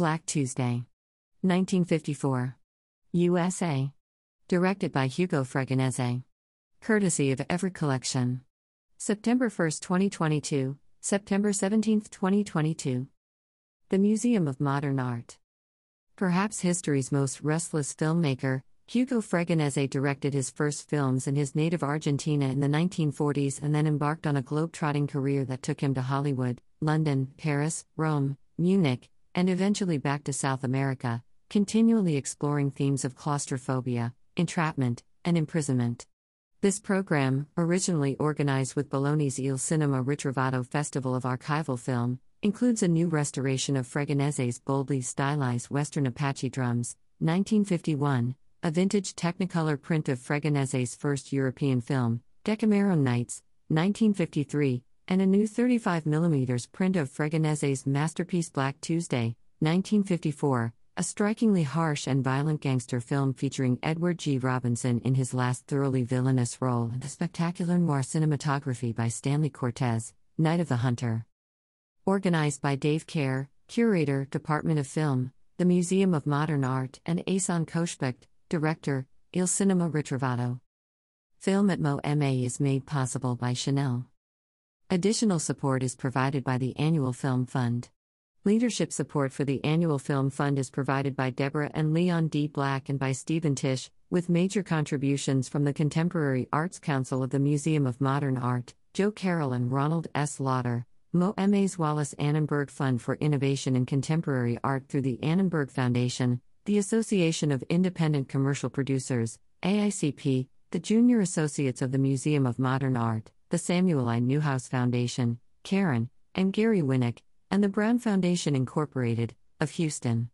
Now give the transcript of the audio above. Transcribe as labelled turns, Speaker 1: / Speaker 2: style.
Speaker 1: Black Tuesday. 1954. USA. Directed by Hugo Fregonese. Courtesy of Everett Collection. September 1, 2022, September 17, 2022. The Museum of Modern Art. Perhaps history's most restless filmmaker, Hugo Fregonese directed his first films in his native Argentina in the 1940s and then embarked on a globe-trotting career that took him to Hollywood, London, Paris, Rome, Munich, and eventually back to South America, continually exploring themes of claustrophobia, entrapment, and imprisonment. This program, originally organized with Bologna's Il Cinema Ritrovato Festival of Archival Film, includes a new restoration of Fregonese's boldly stylized Western Apache drums, 1951, a vintage Technicolor print of Fregonese's first European film, Decameron Nights, 1953, and a new 35mm print of Fregonese's masterpiece Black Tuesday, 1954, a strikingly harsh and violent gangster film featuring Edward G. Robinson in his last thoroughly villainous role and the spectacular noir cinematography by Stanley Cortez, Night of the Hunter. Organized by Dave Kehr, Curator, Department of Film, the Museum of Modern Art, and Ehsan Khoshbakht, Director, Il Cinema Ritrovato. Film at MoMA is made possible by Chanel. Additional support is provided by the Annual Film Fund. Leadership support for the Annual Film Fund is provided by Deborah and Leon D. Black and by Stephen Tisch, with major contributions from the Contemporary Arts Council of the Museum of Modern Art, Jo Carole and Ronald S. Lauder, MoMA's Wallis Annenberg Fund for Innovation in Contemporary Art through the Annenberg Foundation, the Association of Independent Commercial Producers, AICP, the Junior Associates of the Museum of Modern Art, the Samuel I. Newhouse Foundation, Karen, and Gary Winnick, and the Brown Foundation Incorporated, of Houston.